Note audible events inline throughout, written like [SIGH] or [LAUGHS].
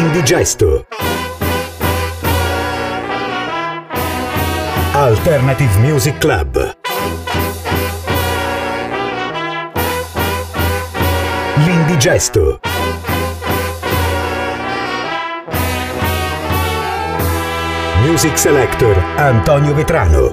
L'indigesto. Alternative Music Club. L'indigesto. Music Selector Antonio Vetrano.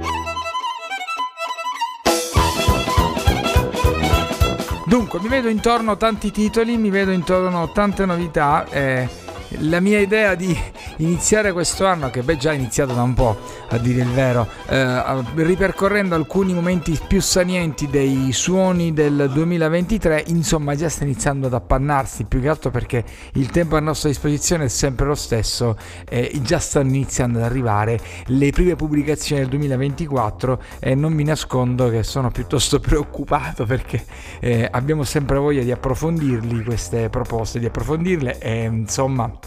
Dunque, mi vedo intorno tanti titoli, mi vedo intorno tante novità. Eh, la mia idea di iniziare questo anno, che beh già iniziato da un po' a dire il vero, eh, ripercorrendo alcuni momenti più salienti dei suoni del 2023, insomma già sta iniziando ad appannarsi, più che altro perché il tempo a nostra disposizione è sempre lo stesso, eh, già stanno iniziando ad arrivare le prime pubblicazioni del 2024 e non mi nascondo che sono piuttosto [LAUGHS] preoccupato perché eh, abbiamo sempre voglia di approfondirli queste proposte, di approfondirle e insomma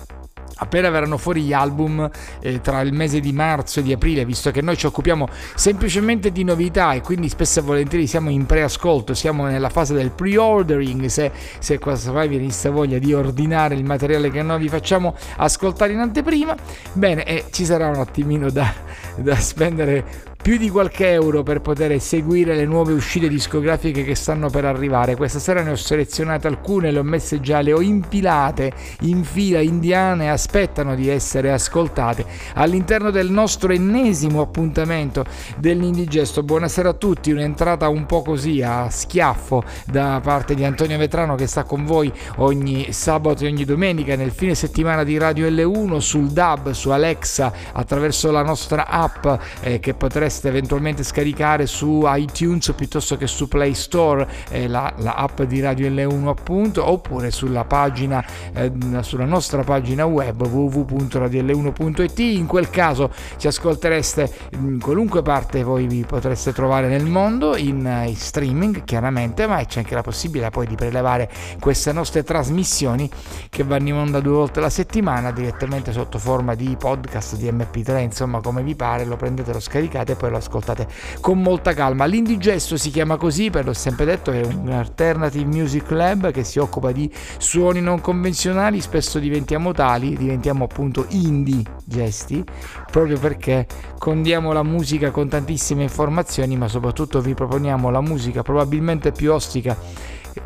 appena verranno fuori gli album eh, tra il mese di marzo e di aprile, visto che noi ci occupiamo semplicemente di novità e quindi spesso e volentieri siamo in preascolto, siamo nella fase del pre-ordering, se, se questa mai venisse voglia di ordinare il materiale che noi vi facciamo ascoltare in anteprima, bene, eh, ci sarà un attimino da, da spendere più di qualche euro per poter seguire le nuove uscite discografiche che stanno per arrivare. Questa sera ne ho selezionate alcune, le ho messe già, le ho impilate in fila indiane, aspettano di essere ascoltate all'interno del nostro ennesimo appuntamento dell'Indigesto. Buonasera a tutti, un'entrata un po' così a schiaffo da parte di Antonio Vetrano che sta con voi ogni sabato e ogni domenica nel fine settimana di Radio L1 sul DAB, su Alexa attraverso la nostra app eh, che potreste potreste eventualmente scaricare su iTunes piuttosto che su Play Store eh, la, la, app di Radio L1 appunto oppure sulla pagina eh, sulla nostra pagina web www.radiol1.it in quel caso ci ascoltereste in qualunque parte voi vi potreste trovare nel mondo in, eh, in streaming chiaramente ma c'è anche la possibilità poi di prelevare queste nostre trasmissioni che vanno in onda due volte alla settimana direttamente sotto forma di podcast di mp3 insomma come vi pare lo prendete lo scaricate poi lo ascoltate con molta calma. L'Indigesto si chiama così, per l'ho sempre detto, è un alternative music lab che si occupa di suoni non convenzionali, spesso diventiamo tali, diventiamo appunto indie gesti, proprio perché condiamo la musica con tantissime informazioni, ma soprattutto vi proponiamo la musica probabilmente più ostica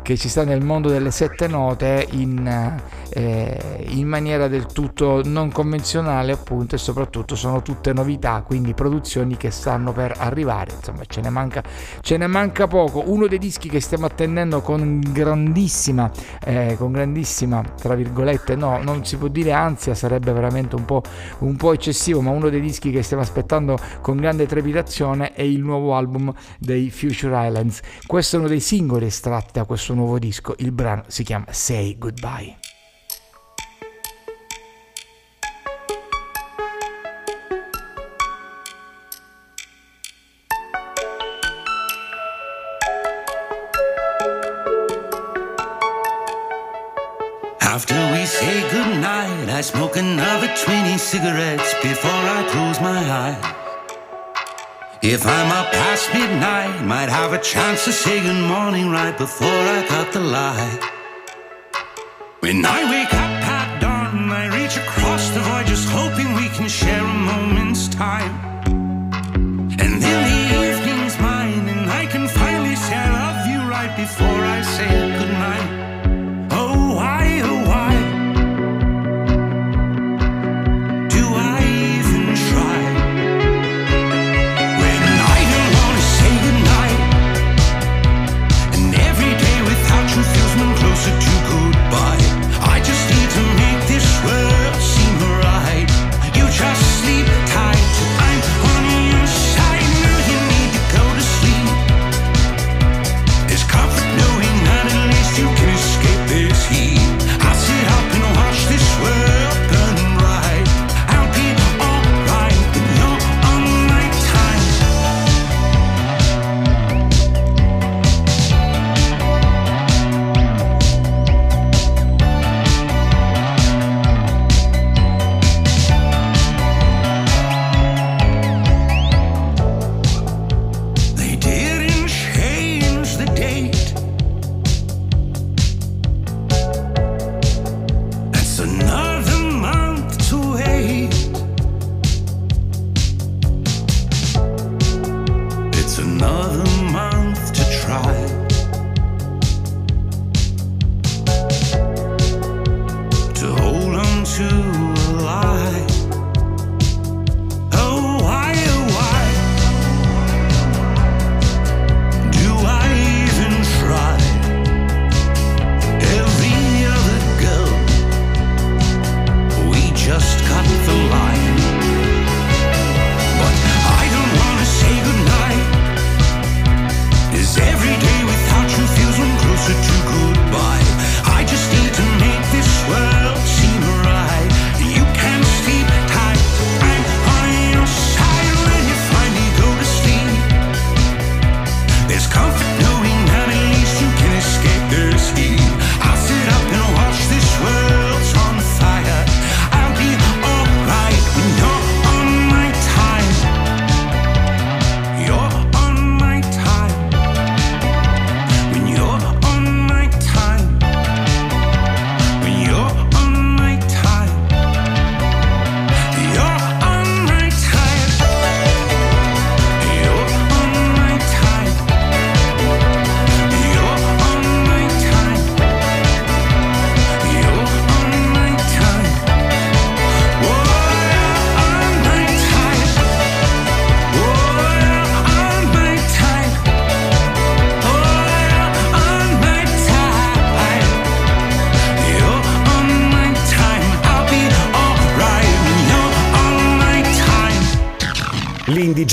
che ci sta nel mondo delle sette note in, eh, in, maniera del tutto non convenzionale appunto e soprattutto sono tutte novità quindi produzioni che stanno per arrivare insomma ce ne manca, ce ne manca poco uno dei dischi che stiamo attendendo con grandissima eh, con grandissima tra virgolette no non si può dire ansia sarebbe veramente un po', un po' eccessivo ma uno dei dischi che stiamo aspettando con grande trepidazione è il nuovo album dei Future Islands questo è uno dei singoli estratti da questo nuovo disco. Il brano si chiama Say Goodbye. Smoke another 20 cigarettes before I close my eyes. If I'm up past midnight, might have a chance to say good morning right before I cut the light. When I wake up at dawn, I reach across the void, just hoping we can share a moment's time. And then the evening's mine, and I can finally say I love you right before I say.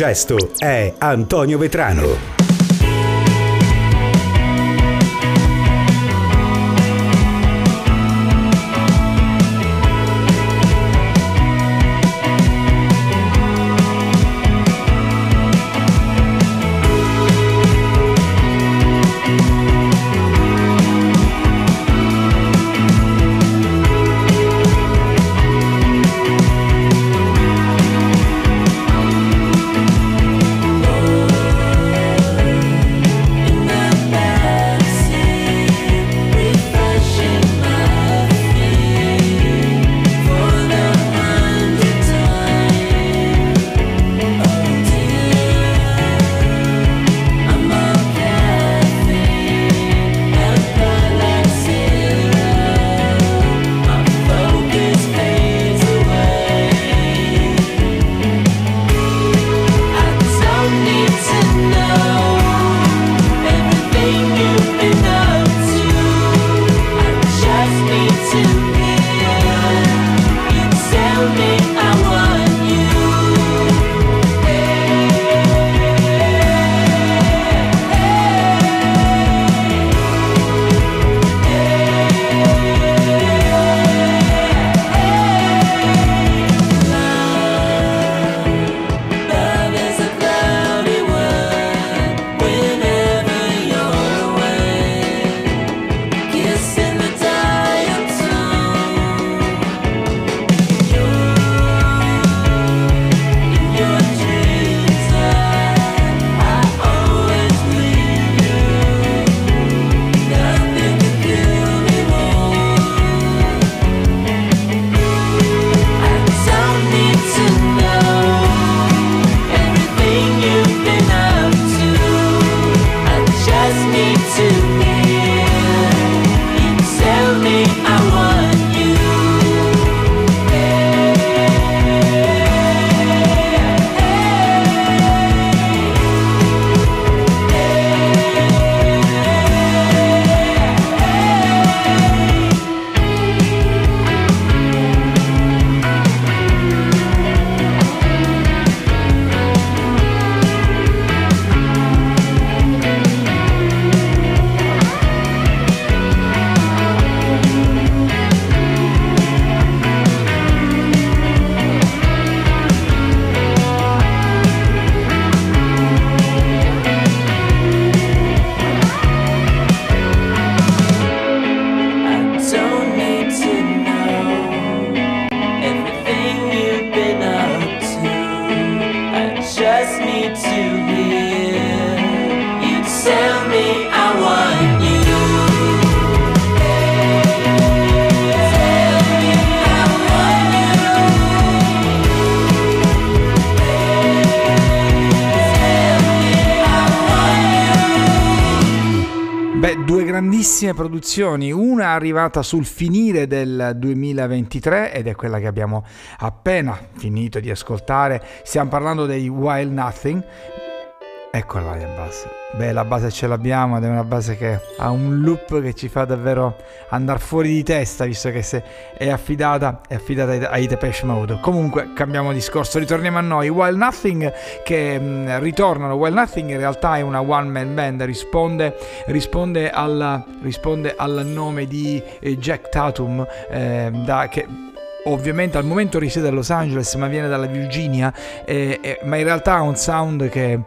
L'indigesto è Antonio Vetrano. Produzioni, una arrivata sul finire del 2023 ed è quella che abbiamo appena finito di ascoltare, stiamo parlando dei Wild Nothing, Eccola la base. Beh, la base ce l'abbiamo ed è una base che ha un loop che ci fa davvero andare fuori di testa, visto che se è affidata, è affidata ai Depeche Mode. Comunque, cambiamo discorso, ritorniamo a noi. Wild Nothing che mh, mm, ritornano. Wild Nothing in realtà è una one man band, risponde, risponde, al, risponde al nome di eh, Jack Tatum, eh, da, che ovviamente al momento risiede a Los Angeles ma viene dalla Virginia, eh, eh, ma in realtà ha un sound che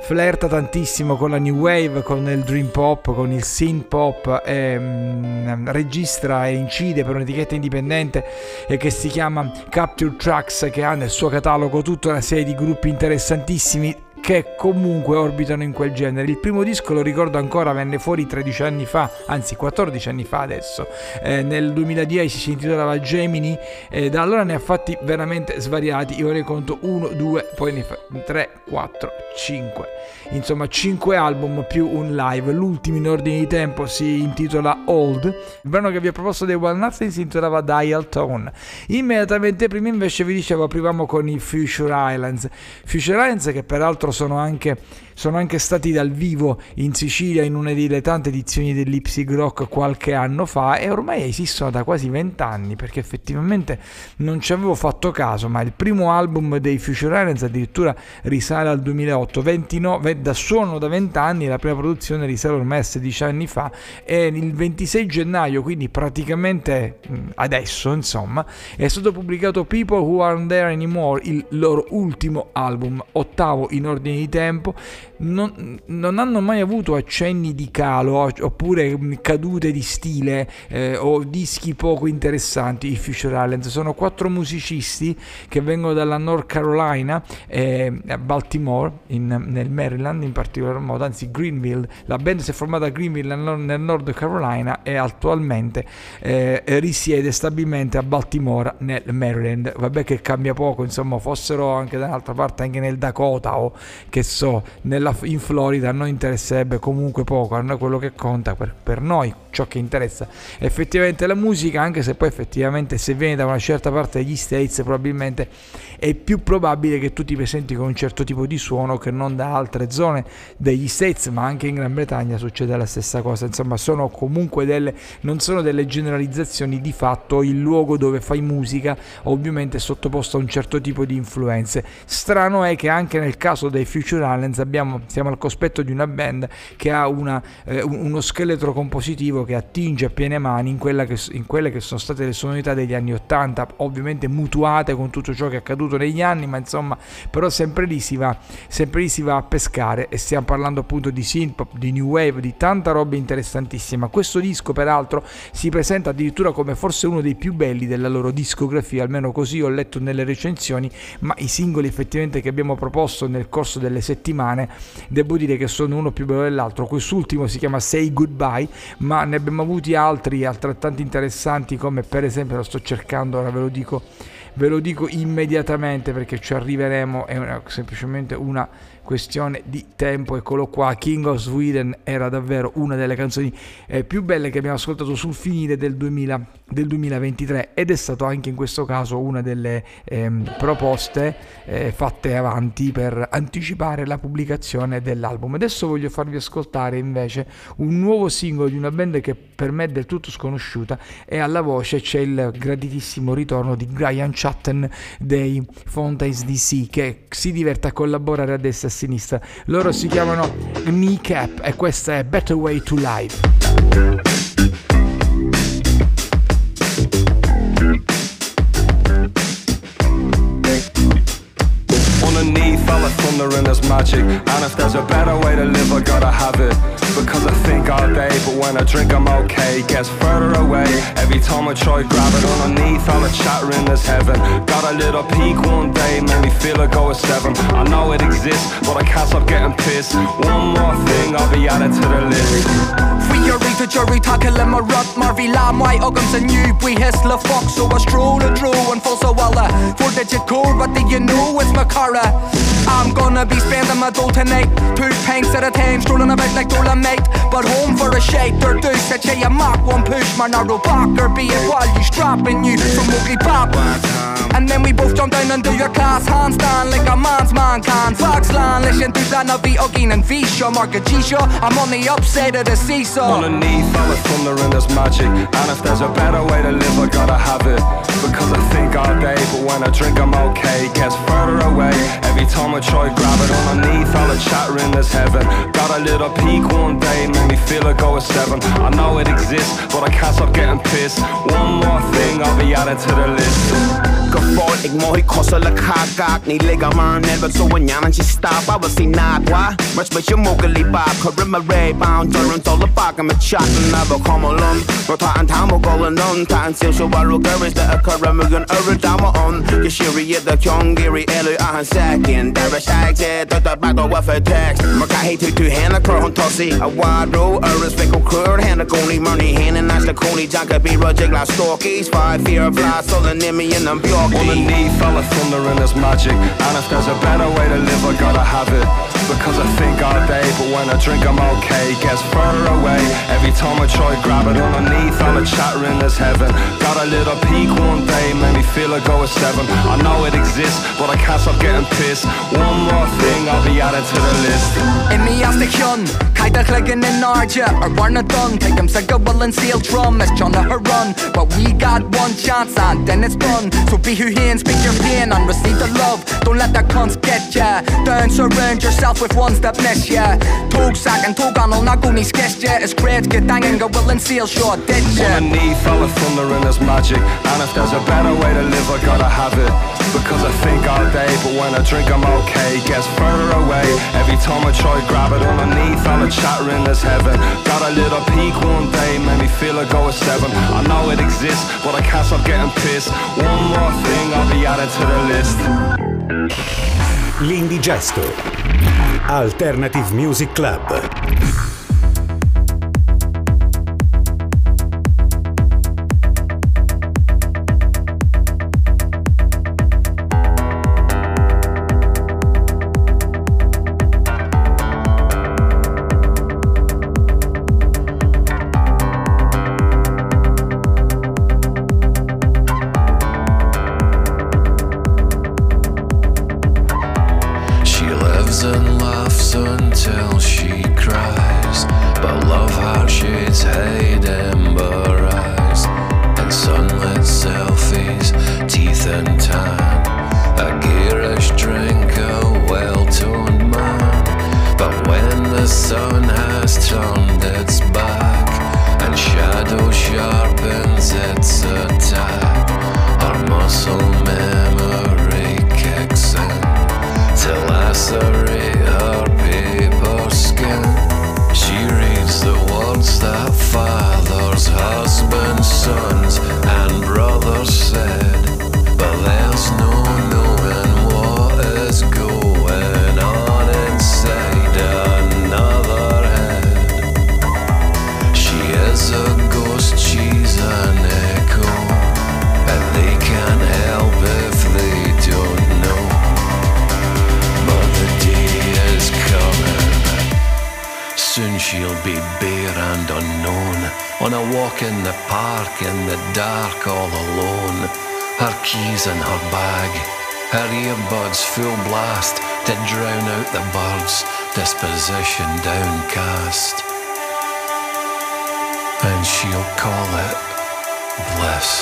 flirta tantissimo con la new wave, con il dream pop, con il synth pop, e, um, registra e incide per un'etichetta indipendente e che si chiama Capture Tracks che ha nel suo catalogo tutta una serie di gruppi interessantissimi che comunque orbitano in quel genere. Il primo disco, lo ricordo ancora, venne fuori 13 anni fa, anzi 14 anni fa adesso, eh, nel 2010 si intitolava Gemini, e da allora ne ha fatti veramente svariati, io ne conto 1, 2, poi ne fa 3, 4, 5. Insomma 5 album più un live, l'ultimo in ordine di tempo si intitola Old, il brano che vi ho proposto dei Wild Nothing si intitolava Dial Tone. Immediatamente prima invece vi dicevo apriamo con i Future Islands, Future Islands che peraltro sono anche sono anche stati dal vivo in Sicilia in una delle tante edizioni dell'Ipsig Rock qualche anno fa e ormai esistono da quasi vent'anni perché effettivamente non ci avevo fatto caso, ma il primo album dei Future Islands addirittura risale al 2008, 29, da suono da vent'anni, la prima produzione risale ormai a 16 anni fa e il 26 gennaio, quindi praticamente adesso insomma, è stato pubblicato People Who Aren't There Anymore, il loro ultimo album, ottavo in ordine di tempo, non, non hanno mai avuto accenni di calo oppure cadute di stile eh, o dischi poco interessanti i Future Islands, sono quattro musicisti che vengono dalla North Carolina, eh, Baltimore, in, nel Maryland in particolar modo, anzi Greenville, la band si è formata a Greenville nel Nord Carolina e attualmente eh, risiede stabilmente a Baltimora nel Maryland. Vabbè che cambia poco, insomma, fossero anche da un'altra parte, anche nel Dakota o che so, nella, in Florida, a noi interesserebbe comunque poco, a noi quello che conta per, per noi, ciò che interessa effettivamente la musica, anche se poi effettivamente se viene da una certa parte degli States probabilmente è più probabile che tu ti presenti con un certo tipo di suono che non da altre zone degli States, ma anche in Gran Bretagna succede la stessa cosa, insomma sono comunque delle, non sono delle generalizzazioni di fatto, il luogo dove fai musica ovviamente è sottoposto a un certo tipo di influenze. Strano è che anche nel caso dei Future Islands abbiamo, siamo al cospetto di una band che ha una, eh, uno scheletro compositivo che attinge a piene mani in, che, in, quelle che sono state le sonorità degli anni 80, ovviamente mutuate con tutto ciò che è accaduto negli anni, ma insomma però sempre lì si va, sempre lì si va a pescare e stiamo parlando appunto di synth-pop, di new wave, di tanta roba interessantissima. Questo disco peraltro si presenta addirittura come forse uno dei più belli della loro discografia, almeno così ho letto nelle recensioni, ma i singoli effettivamente che abbiamo proposto nel corso delle settimane devo dire che sono uno più bello dell'altro. Quest'ultimo si chiama Say Goodbye, ma ne abbiamo avuti altri altrettanto interessanti come per esempio lo sto cercando, ora ve lo dico ve lo dico immediatamente perché ci arriveremo, è una, semplicemente una questione di tempo. Eccolo qua, King of Sweden era davvero una delle canzoni eh, più belle che abbiamo ascoltato sul finire del, 2000, del 2023 ed è stato anche in questo caso una delle eh, proposte eh, fatte avanti per anticipare la pubblicazione dell'album. Adesso voglio farvi ascoltare invece un nuovo singolo di una band che per me è del tutto sconosciuta e alla voce c'è il graditissimo ritorno di Brian Chatten dei Fountains DC che si diverte a collaborare a destra e sinistra. Loro si chiamano Kneecap e questa è Better Way to Live. Underneath thunder and there's magic. And if there's a better way to live I gotta have it. Because I think all day But when I drink I'm okay. Gets further away. Every time I try grab it Underneath all the chatter in this heaven. Got a little peak one day Made me feel I was seven. I know it exists But I can't stop getting pissed. One more thing I'll be added to the list Frieri til jury tackle mig rött Mar vi la mig ögon sen djup We hissla fuck so I stroll and drew And full so alla For the core But do you know it's my cara I'm gonna be spending my dough tonight. Two pints at a time Strolling about like Dolomite. But home for a shake They're deuce That you mark one push My narrow back Or be it while you strapping you. From ugly pop And then we both jump down and do your class handstand Like a man's man can. Foxland Listen to that Navi Ogin and Visha Market G-Show I'm on the upside of the seesaw. Underneath all the thunder and there's magic. And if there's a better way to live I gotta have it. Because I think all day But when I drink I'm okay. Gets further away. Every time I try grab it underneath All the chatter in this heaven. Got a little peak one day Made me feel like I was seven. I know it exists But I can't stop getting pissed. One more thing I'll be added to the list Microfoon, ik mooi kossel, ik ga kaak Niet liggen man. net wat zo'n jaren just stop. I was die naad, waar? Maar met je mogelijk baap Gerim a ray, bound, durend, alle bakken met chatten Naar we komen lom, we ta aan taal, we gaan lom Ta aan zil, zo waar we gerrits, de akka remigen Ure dame on, je shiri je de kyong Giri, elu, ah een zekin Daar is eigenlijk, eh, dat dat baat door wat voor tekst Maar kan hij toe toe hen, ik hoor hon tossie A wide row, er is wikkel keur Hen, ik only money, hen en naast de koning Janker, be rujik, like stalkies Five, fear of lies, stolen in me in them pure all the thunder and there's magic. And if there's a better way to live I gotta have it Because I think all day, but when I drink I'm okay. Gets further away. Every time I try grab it underneath I'm a the chattering this heaven. Got a little peak one day Made me feel I go a seven. I know it exists, but I can't stop getting pissed. One more thing I'll be adding to the list. In me as de chion, caidir chligin in Narja Or warna done, take him sick of will and seal drum As John her run, but we got one chance and then it's done. So be who hands, speak your pain and receive the love. Don't let the cunts get ya. Don't surround yourself with ones that miss ya Tog sack and tog on all na go will and seal sure dead ya Underneath all the thunder and there's magic. And if there's a better way to live I gotta have it. Because I think all day but when I drink I'm okay. Gets further away. Every time I try grab it underneath all the chattering is heaven. Got a little peak one day made me feel I go a seven. I know it exists but I can't stop getting pissed. One more thing I'll be adding to the list L'Indigesto. Alternative Music Club. Full blast to drown out the birds. Disposition downcast. And she'll call it bliss.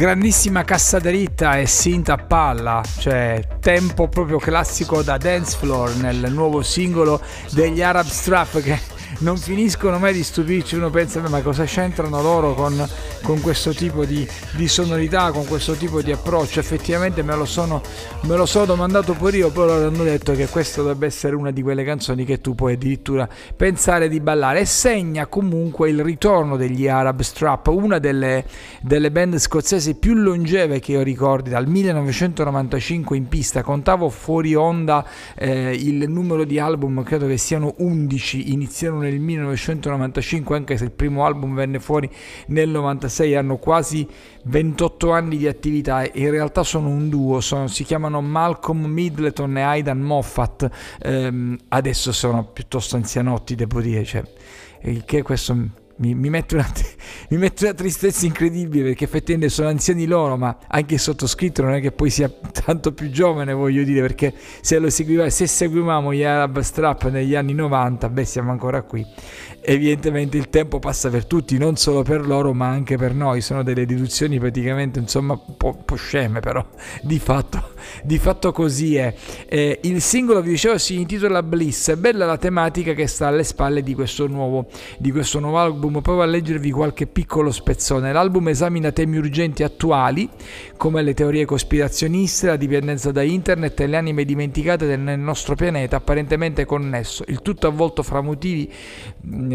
Grandissima cassa dritta e synth a palla, cioè tempo proprio classico da dance floor nel nuovo singolo degli Arab Strap che non finiscono mai di stupirci, uno pensa ma cosa c'entrano loro con, con questo tipo di, di, sonorità, con questo tipo di approccio, effettivamente me lo sono, me lo sono domandato pure io, poi loro hanno detto che questa dovrebbe essere una di quelle canzoni che tu puoi addirittura pensare di ballare. E segna comunque il ritorno degli Arab Strap, una delle, delle band scozzesi più longeve che io ricordi, dal 1995 in pista, contavo fuori onda eh, il numero di album, credo che siano 11, iniziarono nel 1995 anche se il primo album venne fuori nel 96, hanno quasi 28 anni di attività e in realtà sono un duo, sono, si chiamano Malcolm Middleton e Aidan Moffat, ehm, adesso sono piuttosto anzianotti devo dire, cioè, che questo mi, mi, mette una, [LAUGHS] mi, mette una, tristezza incredibile perché effettivamente sono anziani loro, ma anche il sottoscritto non è che poi sia [LAUGHS] tanto più giovane, voglio dire, perché se lo seguiva, se seguivamo gli Arab Strap negli anni 90, beh, siamo ancora qui. Evidentemente il tempo passa per tutti, non solo per loro ma anche per noi, sono delle deduzioni praticamente insomma un po', po sceme però [LAUGHS] di fatto, di fatto così è. Eh, il singolo vi dicevo si intitola Bliss, è bella la tematica che sta alle spalle di questo nuovo, di questo nuovo album, provo a leggervi qualche piccolo spezzone, l'album esamina temi urgenti attuali come le teorie cospirazioniste, la dipendenza da internet e le anime dimenticate nel nostro pianeta apparentemente connesso, il tutto avvolto fra motivi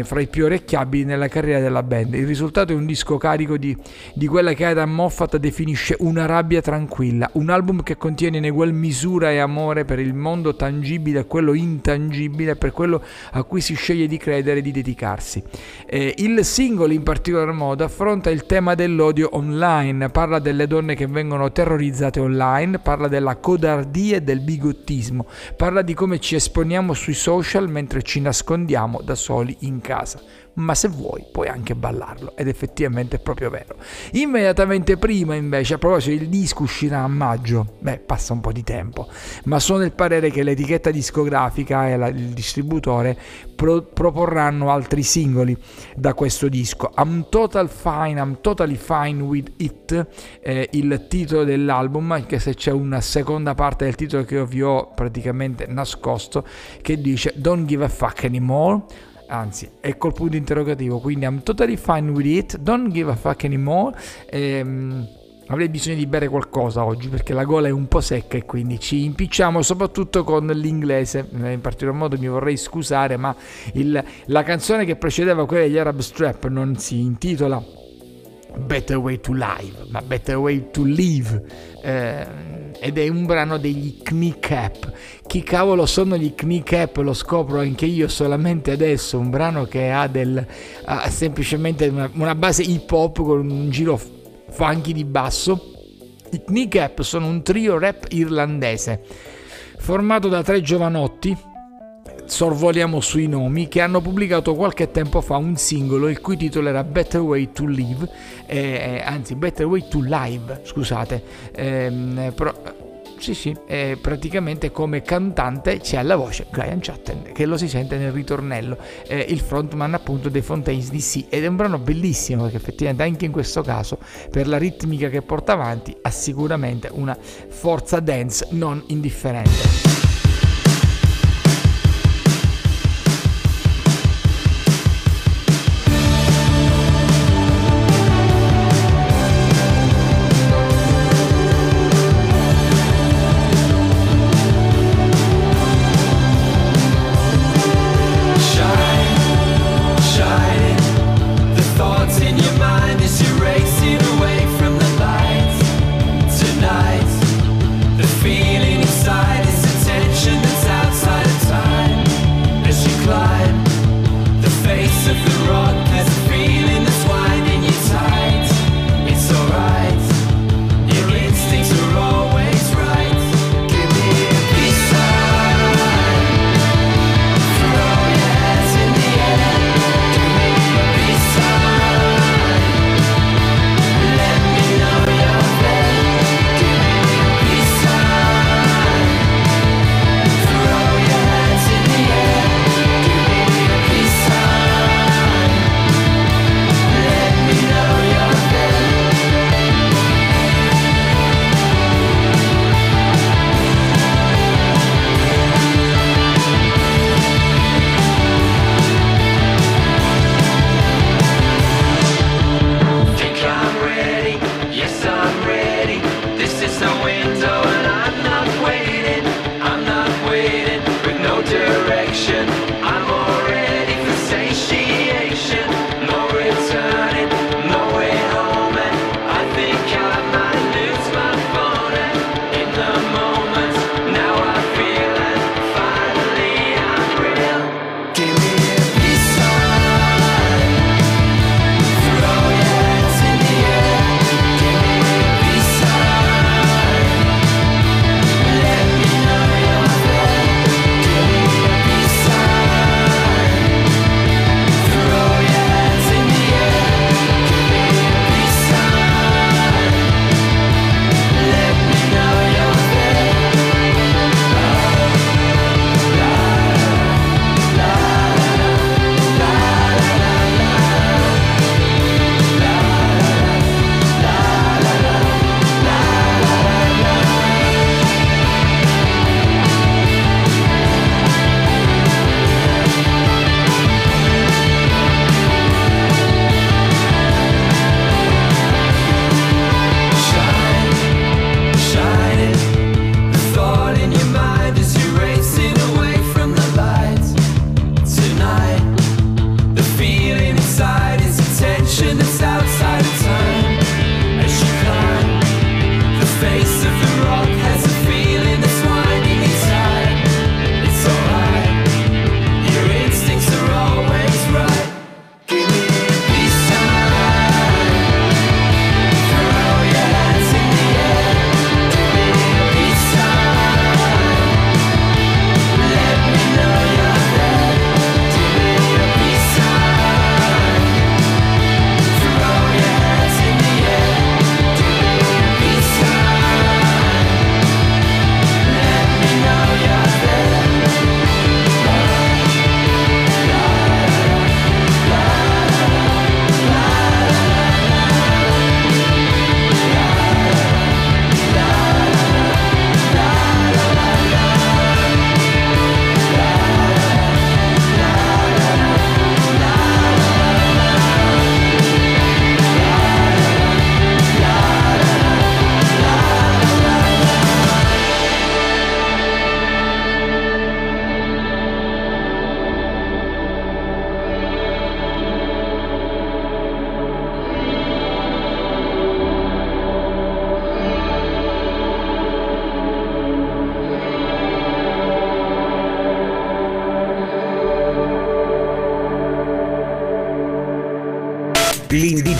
fra i più orecchiabili nella carriera della band. Il risultato è un disco carico di, di quella che Adam Moffat definisce una rabbia tranquilla, un album che contiene in egual misura e amore per il mondo tangibile e quello intangibile, per quello a cui si sceglie di credere e di dedicarsi. Eh, il singolo in particolar modo affronta il tema dell'odio online, parla delle donne che vengono terrorizzate online, parla della codardia e del bigottismo, parla di come ci esponiamo sui social mentre ci nascondiamo da soli in casa ma se vuoi puoi anche ballarlo ed effettivamente è proprio vero. Immediatamente prima invece, a proposito il disco uscirà a maggio, beh passa un po' di tempo, ma sono del parere che l'etichetta discografica e la, il distributore pro, proporranno altri singoli da questo disco. I'm total fine, I'm totally fine with it, eh, il titolo dell'album, anche se c'è una seconda parte del titolo che vi ho praticamente nascosto, che dice Don't give a fuck anymore anzi è col punto interrogativo quindi I'm totally fine with it. Don't give a fuck anymore. Ehm, avrei bisogno di bere qualcosa oggi perché la gola è un po' secca e quindi ci impicciamo soprattutto con l'inglese. In particolar modo mi vorrei scusare ma il, la canzone che precedeva quella degli Arab Strap non si intitola Better Way to Live ma Better Way to Live eh, ed è un brano degli Kneecap. Chi cavolo sono gli Kneecap? Lo scopro anche io solamente adesso. Un brano che ha, del, ha semplicemente una, una, base hip hop con un giro funky di basso. I Kneecap sono un trio rap irlandese formato da tre giovanotti sorvoliamo sui nomi, che hanno pubblicato qualche tempo fa un singolo il cui titolo era Better Way to Live, eh, eh anzi Better Way to Live, scusate, eh, però, sì sì, eh, praticamente come cantante c'è alla voce Brian Chatten, che lo si sente nel ritornello, eh, il frontman appunto dei Fontaines DC, ed è un brano bellissimo perché effettivamente anche in questo caso per la ritmica che porta avanti ha sicuramente una forza dance non indifferente.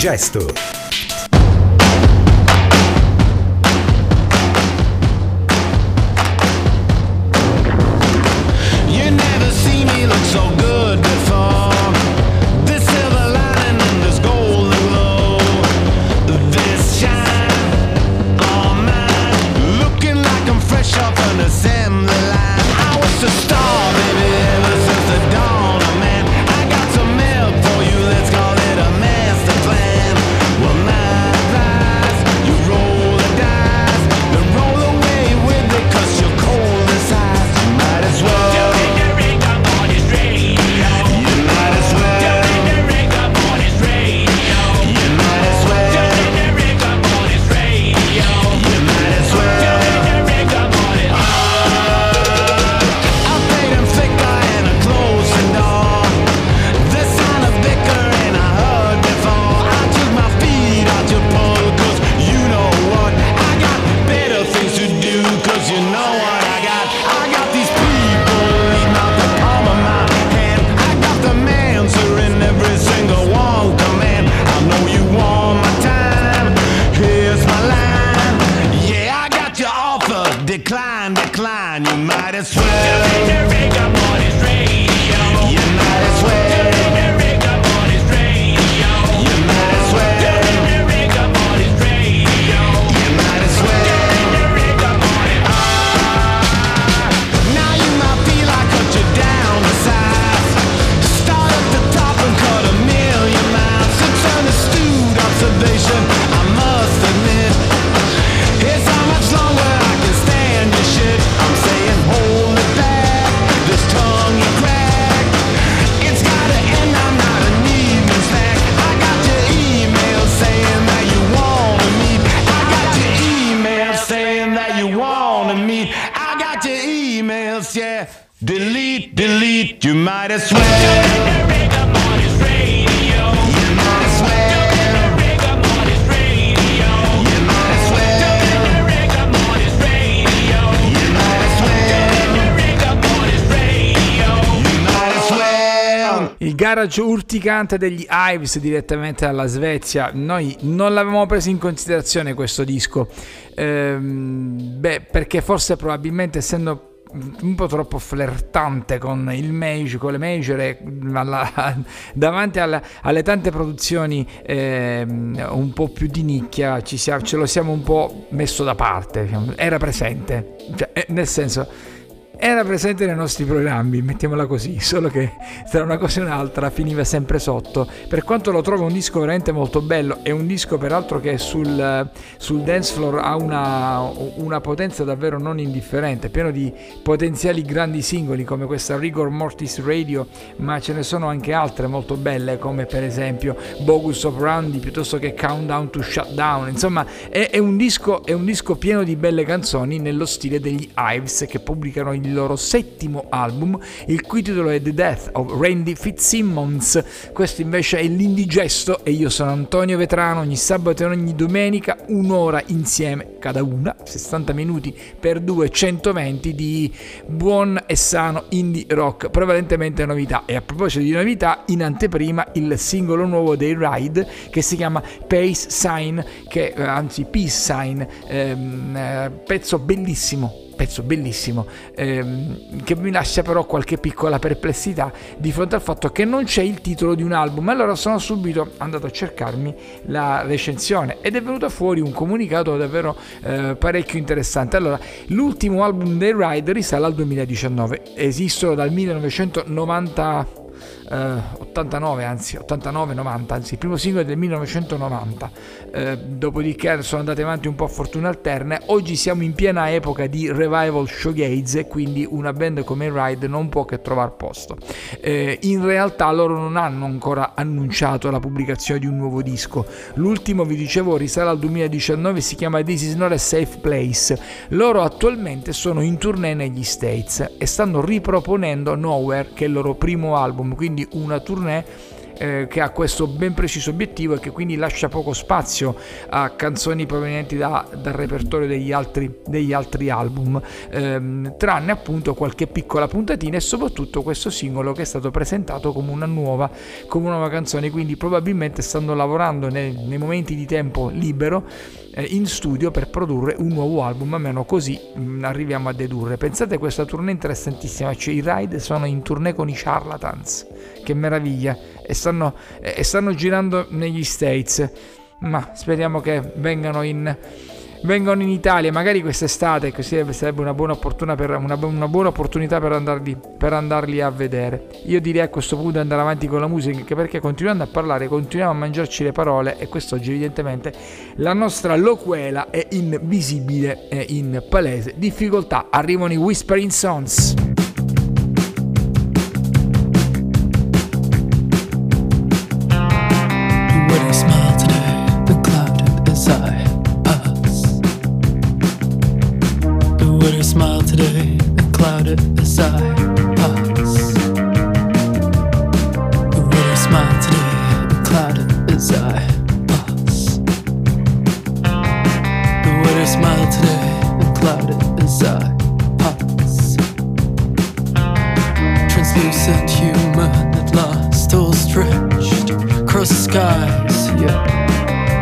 L'indigesto. Garage urticante degli Ives direttamente dalla Svezia. Noi non l'avevamo preso in considerazione questo disco. Ehm, beh, perché forse probabilmente essendo un po' troppo flirtante con il major, con le major alla- [LAUGHS] davanti alla- alle tante produzioni ehm, un po' più di nicchia ci sia- ce lo siamo un po' messo da parte diciamo. era presente Cioè, eh, nel senso era presente nei nostri programmi, mettiamola così, solo che tra una cosa e un'altra finiva sempre sotto. Per quanto lo trovo un disco veramente molto bello, è un disco peraltro che sul, sul dance floor ha una, una potenza davvero non indifferente, pieno di potenziali grandi singoli come questa Rigor Mortis Radio, ma ce ne sono anche altre molto belle come per esempio Bogus of Randy piuttosto che Countdown to Shutdown. Insomma, è, è un disco, è un disco pieno di belle canzoni nello stile degli Ives che pubblicano il loro settimo album, il cui titolo è The Death of Randy Fitzsimmons. Questo invece è l'indigesto e io sono Antonio Vetrano, ogni sabato e ogni domenica un'ora insieme, cada una, 60 minuti per due, 120 di buon e sano indie rock, prevalentemente novità. E a proposito di novità, in anteprima il singolo nuovo dei Ride che si chiama Pace Sign, che, eh, anzi Peace Sign, ehm, eh, pezzo bellissimo pezzo bellissimo ehm, che mi lascia però qualche piccola perplessità di fronte al fatto che non c'è il titolo di un album. Allora sono subito andato a cercarmi la recensione ed è venuto fuori un comunicato davvero eh, parecchio interessante. Allora l'ultimo album dei Ride risale al 2019 esistono dal 1990 eh, 89 anzi 89 90 anzi il primo singolo del 1990 eh, dopodiché sono andate avanti un po' a fortuna alterne. Oggi siamo in piena epoca di revival showgaze e quindi una band come Ride non può che trovare posto. Eh, in realtà loro non hanno ancora annunciato la pubblicazione di un nuovo disco. L'ultimo vi dicevo risale al 2019 si chiama This is not a safe place. Loro attualmente sono in tournée negli States e stanno riproponendo Nowhere che è il loro primo album quindi una tournée eh, che ha questo ben preciso obiettivo e che quindi lascia poco spazio a canzoni provenienti da, dal repertorio degli altri, degli altri album, ehm, tranne appunto qualche piccola puntatina e soprattutto questo singolo che è stato presentato come una nuova, come una nuova canzone, quindi probabilmente stanno lavorando nei, nei momenti di tempo libero eh, in studio per produrre un nuovo album, almeno così mm, arriviamo a dedurre. Pensate questa tournée interessantissima, cioè i Ride sono in tournée con i Charlatans, che meraviglia, e stanno, e stanno girando negli States, ma speriamo che vengano in, vengano in Italia, magari quest'estate, così sarebbe una buona, per, una, una buona opportunità per andarli, per andarli, a vedere. Io direi a questo punto andare avanti con la musica, perché continuando a parlare, continuiamo a mangiarci le parole e quest'oggi evidentemente la nostra loquela è invisibile e in palese difficoltà. Arrivano i Whispering Sons. us. The today. The today. Translucent human at last, all stretched across the skies.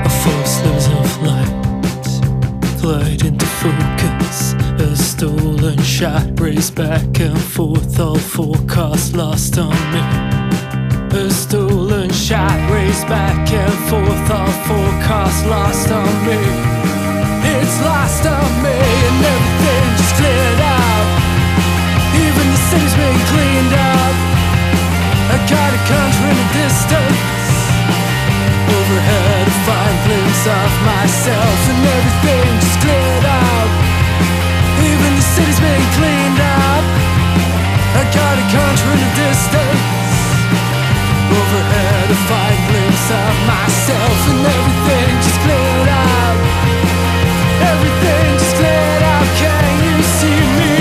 A of light, into focus. A stolen shot raised back lost on me. It's lost on me, and everything just cleared out. Even the city's been cleaned up. I got a country in the distance. Overhead, a fine glimpse of myself, and everything just cleared out. Even the city's been cleaned up. I got a country in the distance. Overhead a fine glimpse of myself and everything just cleared out Everything just cleared out, can you see me?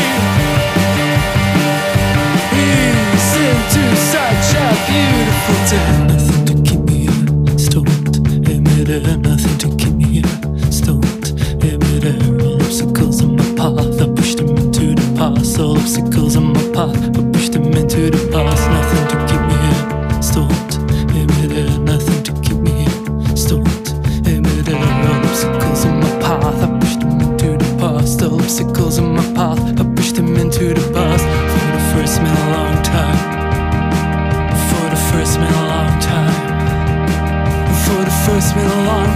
He's into such a beautiful day Nothing to keep me up, stopped in. midair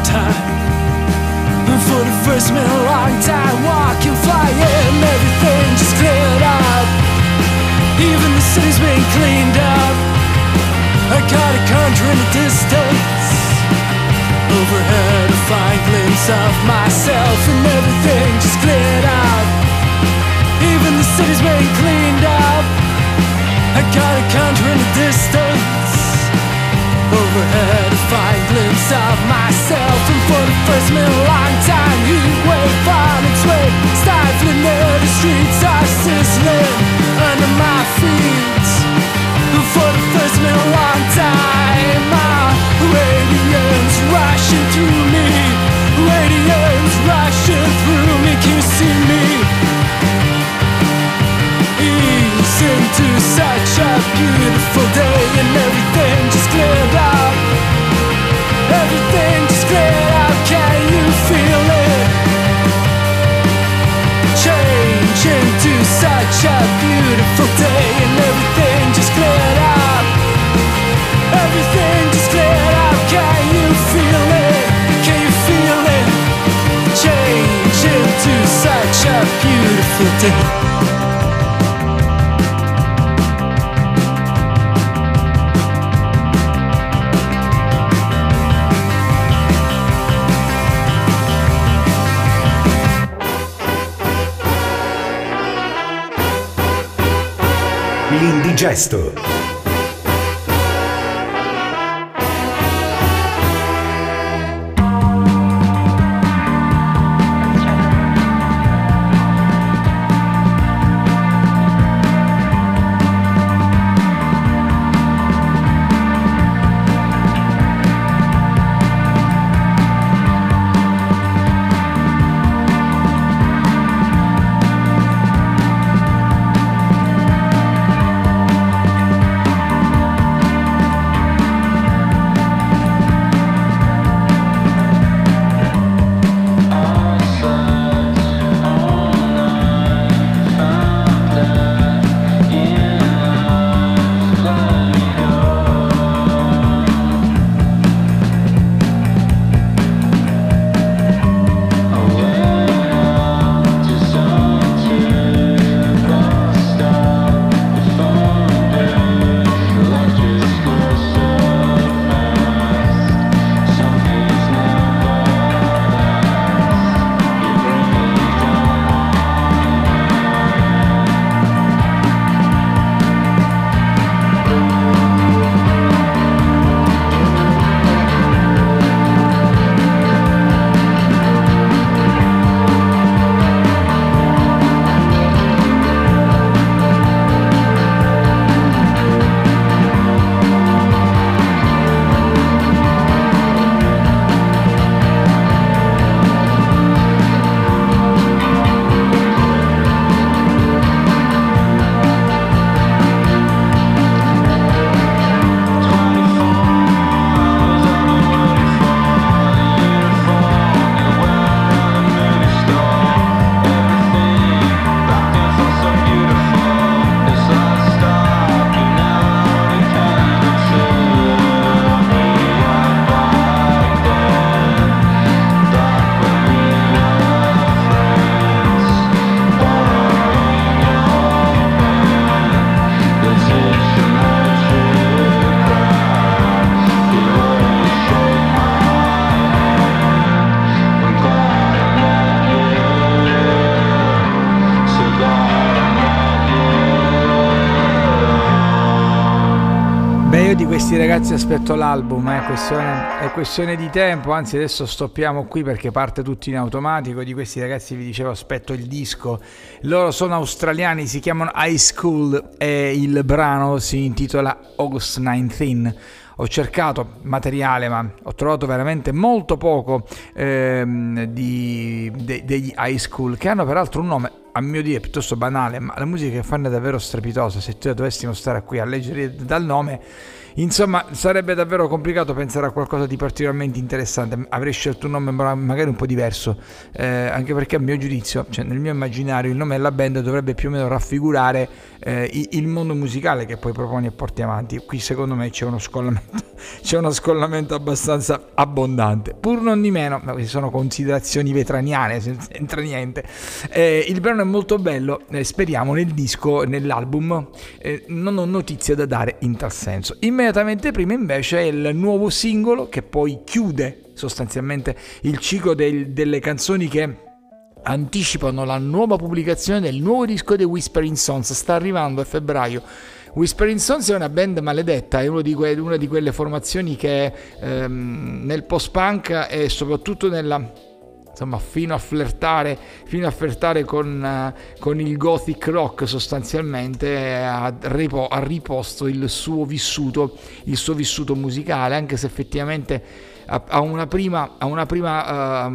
time. time. For the first in a long time, walking, flying, everything just cleared up. Even the city's been cleaned up. I got a country in the distance. Overhead, a fine glimpse of myself, and everything just cleared up. Even the city's been cleaned up. I got a country in the distance. Overhead, a fine glimpse of myself And for the first in a long time. You wave found its way Stifling air, the streets are sizzling Under my feet. And for the first in a long time My radiance rushing through me. Radiance rushing through me Can you see me? listen to such a beautiful day and everything just cleared up. Everything just cleared up. Can you feel it? Change into such a beautiful day and everything just cleared up. Everything just cleared up. Can you feel it? Can you feel it? Change into such a beautiful day. L'indigesto. Ragazzi aspetto l'album, è questione, è questione di tempo, anzi adesso stoppiamo qui perché parte tutto in automatico, di questi ragazzi vi dicevo aspetto il disco, loro sono australiani, si chiamano High School e il brano si intitola August 19 ho cercato materiale ma ho trovato veramente molto poco ehm, di, de, degli high school che hanno peraltro un nome a mio dire piuttosto banale ma la musica che fanno è davvero strepitosa. Se tu dovessimo stare qui a leggere dal nome Insomma, sarebbe davvero complicato pensare a qualcosa di particolarmente interessante. Avrei scelto un nome magari un po' diverso, eh, anche perché a mio giudizio, cioè nel mio immaginario, il nome della band dovrebbe più o meno raffigurare eh, il mondo musicale che poi proponi e porti avanti. Qui secondo me c'è uno scollamento, [LAUGHS] c'è uno scollamento abbastanza abbondante. Pur non di meno, ma queste sono considerazioni vetraniane, senza entra niente. Eh, il brano è molto bello, eh, speriamo nel disco, nell'album, eh, non ho notizie da dare in tal senso. In immediatamente prima invece è il nuovo singolo che poi chiude sostanzialmente il ciclo del, delle canzoni che anticipano la nuova pubblicazione del nuovo disco dei Whispering Sons. Sta arrivando a febbraio. Whispering Sons è una band maledetta, è una di, que- una di quelle formazioni che ehm, nel post-punk e soprattutto nella insomma, fino a flirtare, fino a flirtare con, uh, con, il gothic rock sostanzialmente ha, ripo, ha riposto il suo vissuto, il suo vissuto musicale, anche se effettivamente a, una, prima, a, una, prima, uh,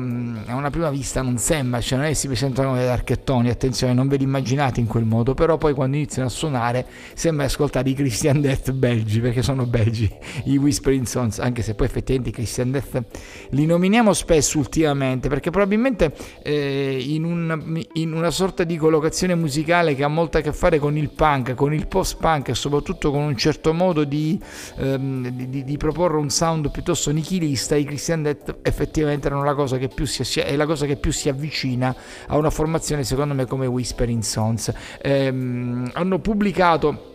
a una prima vista non sembra, cioè non è che si presentano come archettoni, attenzione, non ve li immaginate in quel modo, però poi quando iniziano a suonare sembra ascoltare i Christian Death belgi, perché sono belgi i Whispering Sons, anche se poi effettivamente i Christian Death li nominiamo spesso ultimamente, perché probabilmente eh, in, un, in una sorta di collocazione musicale che ha molto a che fare con il punk, con il post-punk e soprattutto con un certo modo di, ehm, di, di proporre un sound piuttosto nichilista, vista i Christian Death effettivamente erano la cosa che più si, è la cosa che più si avvicina a una formazione secondo me come Whispering Sons. Ehm, hanno pubblicato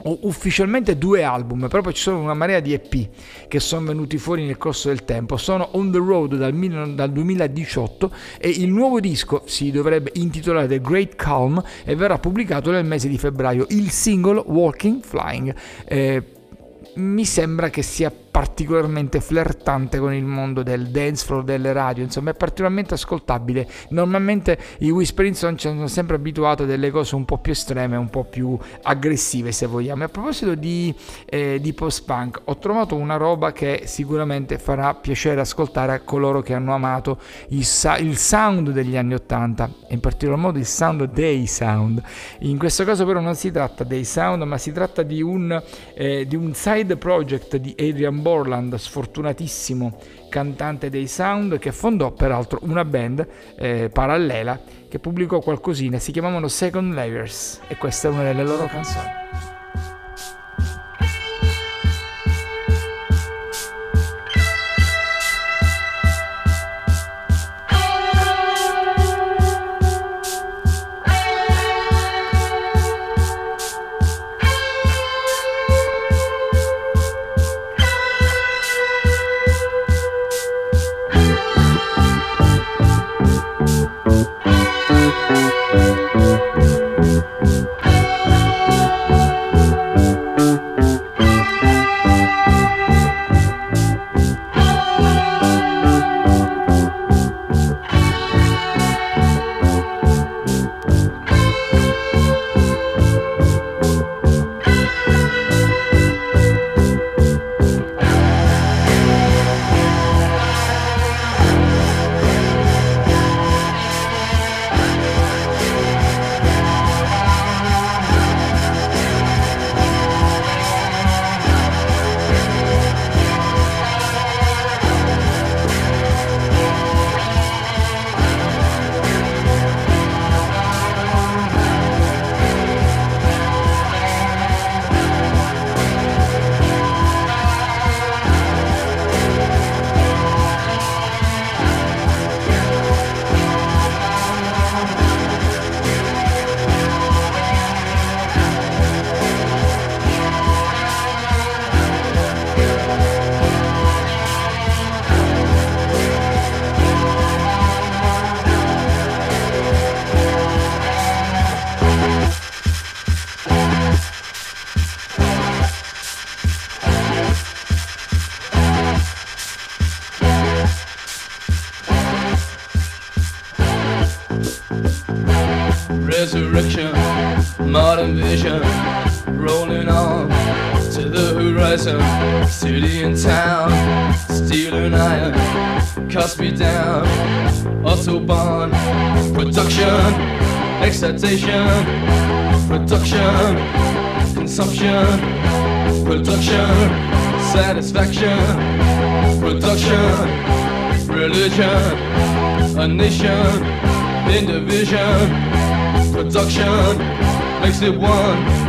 ufficialmente due album, però poi ci sono una marea di EP che sono venuti fuori nel corso del tempo. Sono On the Road dal, dal 2018 e il nuovo disco si dovrebbe intitolare The Great Calm e verrà pubblicato nel mese di febbraio. Il singolo Walking Flying. Eh, mi sembra che sia particolarmente flirtante con il mondo del dance floor, delle radio, insomma è particolarmente ascoltabile. Normalmente i Whispering Song ci hanno sempre abituato a delle cose un po' più estreme, un po' più aggressive se vogliamo. E a proposito di, eh, di post-punk, ho trovato una roba che sicuramente farà piacere ascoltare a coloro che hanno amato il, il sound degli anni 80, in particolar modo il sound dei sound. In questo caso però non si tratta dei sound, ma si tratta di un, eh, di un side project di Adrian Borland, sfortunatissimo cantante dei Sound, che fondò peraltro una band eh, parallela che pubblicò qualcosina, si chiamavano Second Layers e questa è una delle loro canzoni. Modern vision, rolling on to the horizon, city and town, steel and iron, cuts me down, autobahn, production, excitation, production, consumption, production, satisfaction, production, religion, a nation, in division, production makes it one.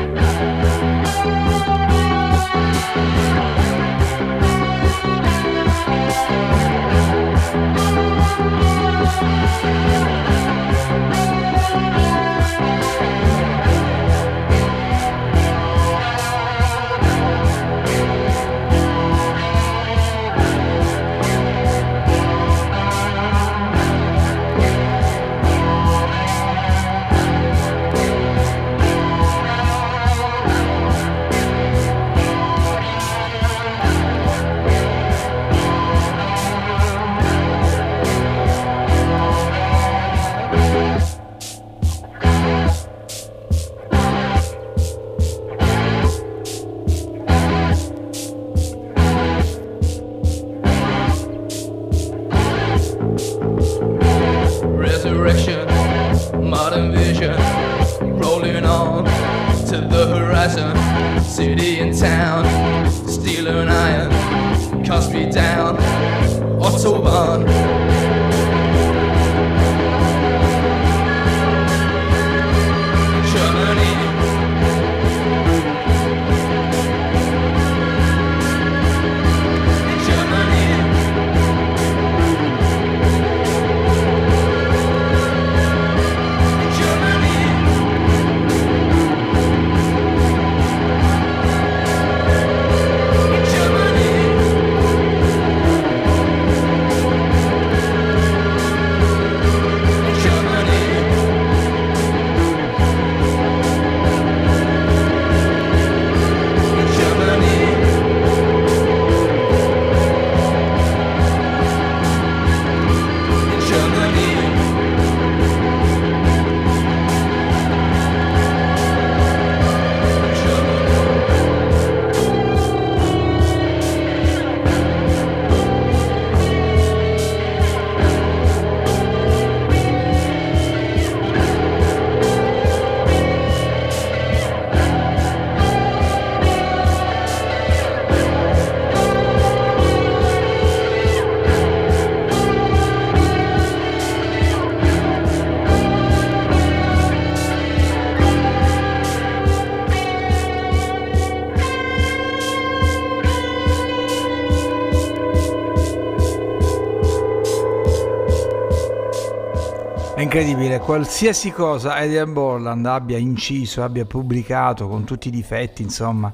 Incredibile, qualsiasi cosa Adrian Borland abbia inciso, abbia pubblicato con tutti i difetti, insomma,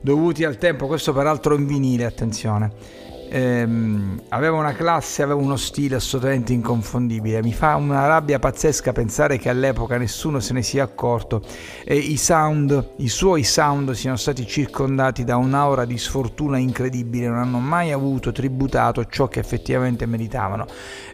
dovuti al tempo, questo peraltro in vinile, attenzione. Ehm, aveva una classe, aveva uno stile assolutamente inconfondibile. Mi fa una rabbia pazzesca pensare che all'epoca nessuno se ne sia accorto e i sound, i suoi sound siano stati circondati da un'aura di sfortuna incredibile, non hanno mai avuto tributato ciò che effettivamente meritavano.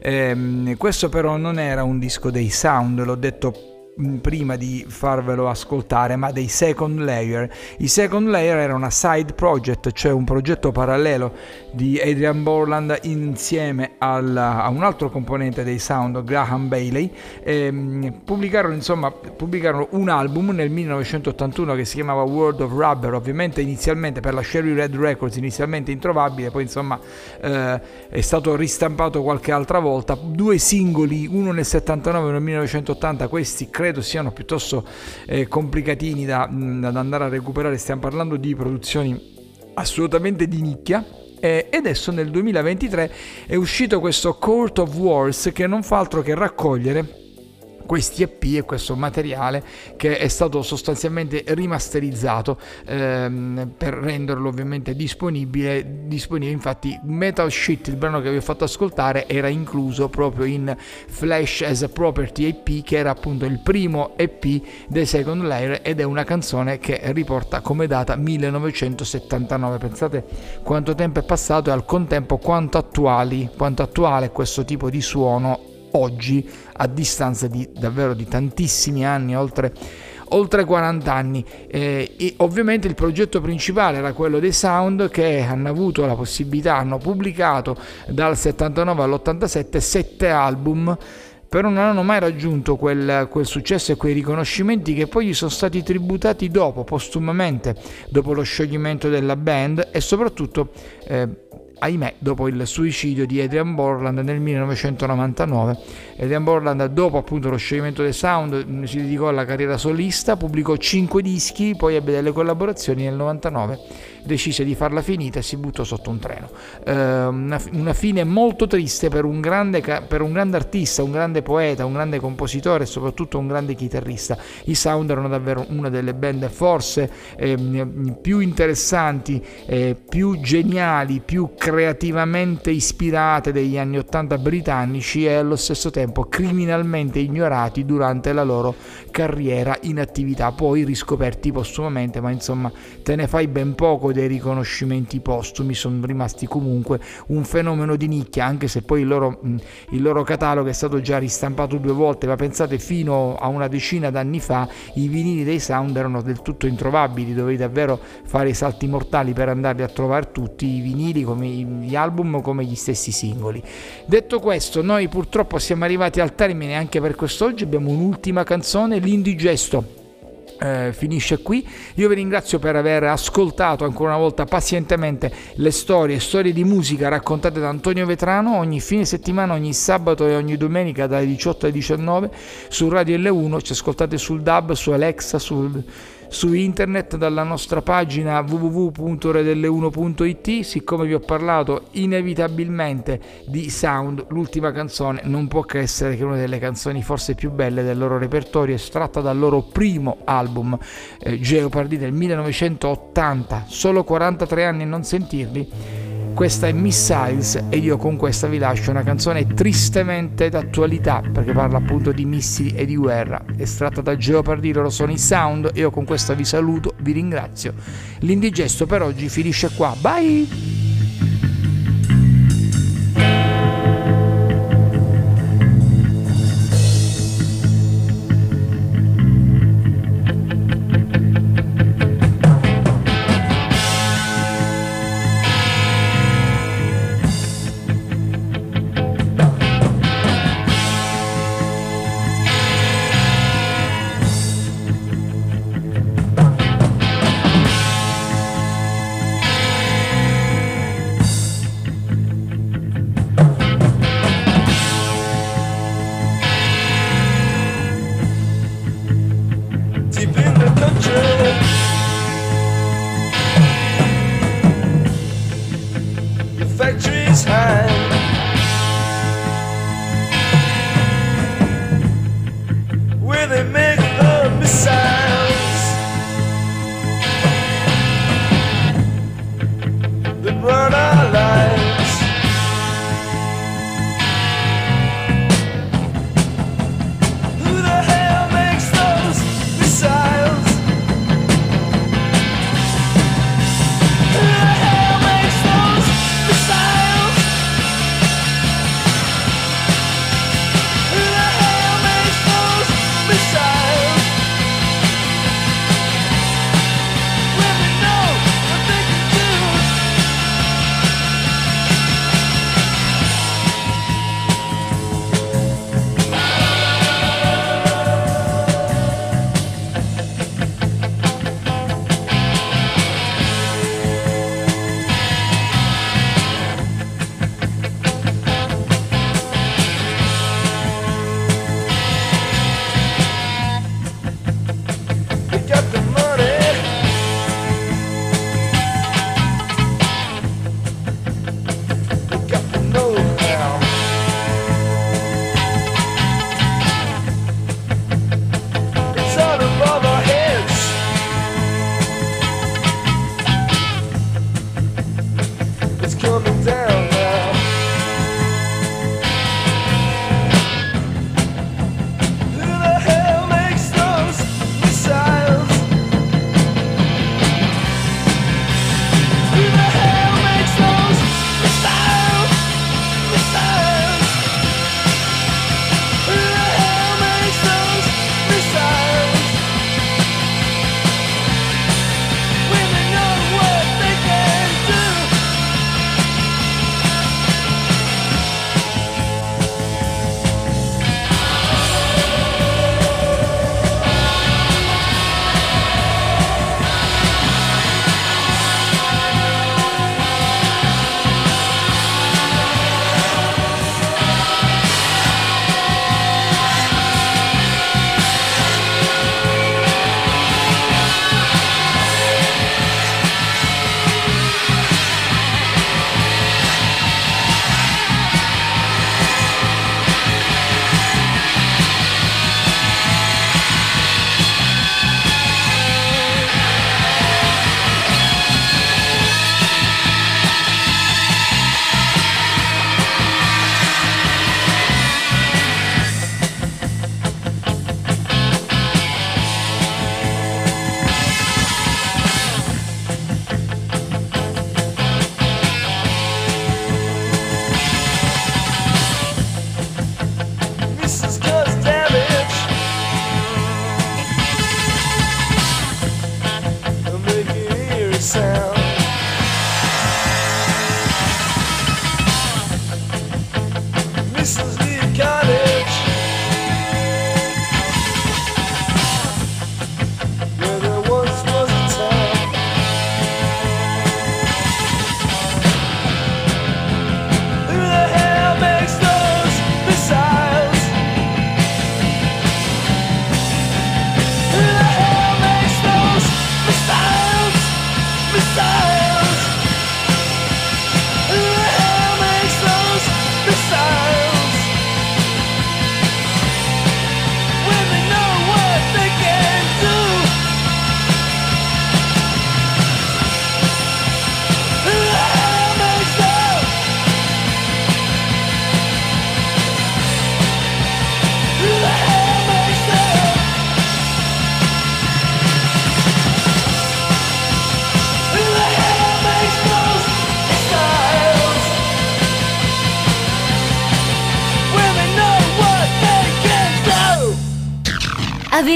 Ehm, questo però non era un disco dei sound, l'ho detto prima di farvelo ascoltare, ma dei Second Layer. I Second Layer era una side project, cioè un progetto parallelo di Adrian Borland insieme al- a un altro componente dei Sound, Graham Bailey. Ehm, pubblicarono, insomma, pubblicarono un album nel 1981 che si chiamava World of Rubber, ovviamente inizialmente per la Sherry Red Records, inizialmente introvabile, poi insomma eh, è stato ristampato qualche altra volta. Due singoli, uno nel 79 e uno nel 1980, questi credo siano piuttosto eh, complicatini da, da andare a recuperare, stiamo parlando di produzioni assolutamente di nicchia. E adesso nel 2023 è uscito questo Court of Wars che non fa altro che raccogliere questi EP e questo materiale che è stato sostanzialmente rimasterizzato ehm, per renderlo ovviamente disponibile, disponibile. Infatti Metal Shit il brano che vi ho fatto ascoltare era incluso proprio in Flash as a Property EP che era appunto il primo EP dei Second Layer ed è una canzone che riporta come data 1979 pensate quanto tempo è passato e al contempo quanto attuali quanto attuale questo tipo di suono oggi a distanza di davvero di tantissimi anni oltre oltre 40 anni. Eh, ovviamente il progetto principale era quello dei Sound che hanno avuto la possibilità, hanno pubblicato dal 79 all'87 sette album però non hanno mai raggiunto quel, quel, successo e quei riconoscimenti che poi gli sono stati tributati dopo, postumamente, dopo lo scioglimento della band e soprattutto eh, ahimè, dopo il suicidio di Adrian Borland nel 1999. Adrian Borland, dopo appunto lo scioglimento dei Sound, si dedicò alla carriera solista, pubblicò 5 dischi, poi ebbe delle collaborazioni nel 99 decise di farla finita e si buttò sotto un treno. Eh, una, fine molto triste per un, grande, per un grande artista, un grande poeta, un grande compositore e soprattutto un grande chitarrista. I Sound erano davvero una delle band forse eh, più interessanti, eh, più geniali, più creativamente ispirate degli anni 80 britannici e allo stesso tempo criminalmente ignorati durante la loro carriera in attività, poi riscoperti postumamente, ma insomma te ne fai ben poco dei riconoscimenti postumi sono rimasti comunque un fenomeno di nicchia, anche se poi il loro, il loro catalogo è stato già ristampato due volte, ma pensate fino a una decina d'anni fa i vinili dei sound erano del tutto introvabili, dovevi davvero fare i salti mortali per andarli a trovare tutti, i vinili come gli album come gli stessi singoli. Detto questo, noi purtroppo siamo arrivati al termine anche per quest'oggi, abbiamo un'ultima canzone, l'Indigesto eh, finisce qui. Io vi ringrazio per aver ascoltato ancora una volta pazientemente le storie, storie di musica raccontate da Antonio Vetrano ogni fine settimana, ogni sabato e ogni domenica dalle 18 alle 19 su Radio L1. Ci ascoltate sul DAB, su Alexa, sul su internet dalla nostra pagina www.redelle1.it. Siccome vi ho parlato inevitabilmente di Sound, l'ultima canzone non può che essere che una delle canzoni forse più belle del loro repertorio, estratta dal loro primo album eh, Geopardy del 1980, solo 43 anni a non sentirli questa è Missiles e io con questa vi lascio una canzone tristemente d'attualità perché parla appunto di missili e di guerra. Estratta da Jeopardy, loro sono i sound. Io con questa vi saluto, vi ringrazio. L'indigesto per oggi finisce qua. Bye!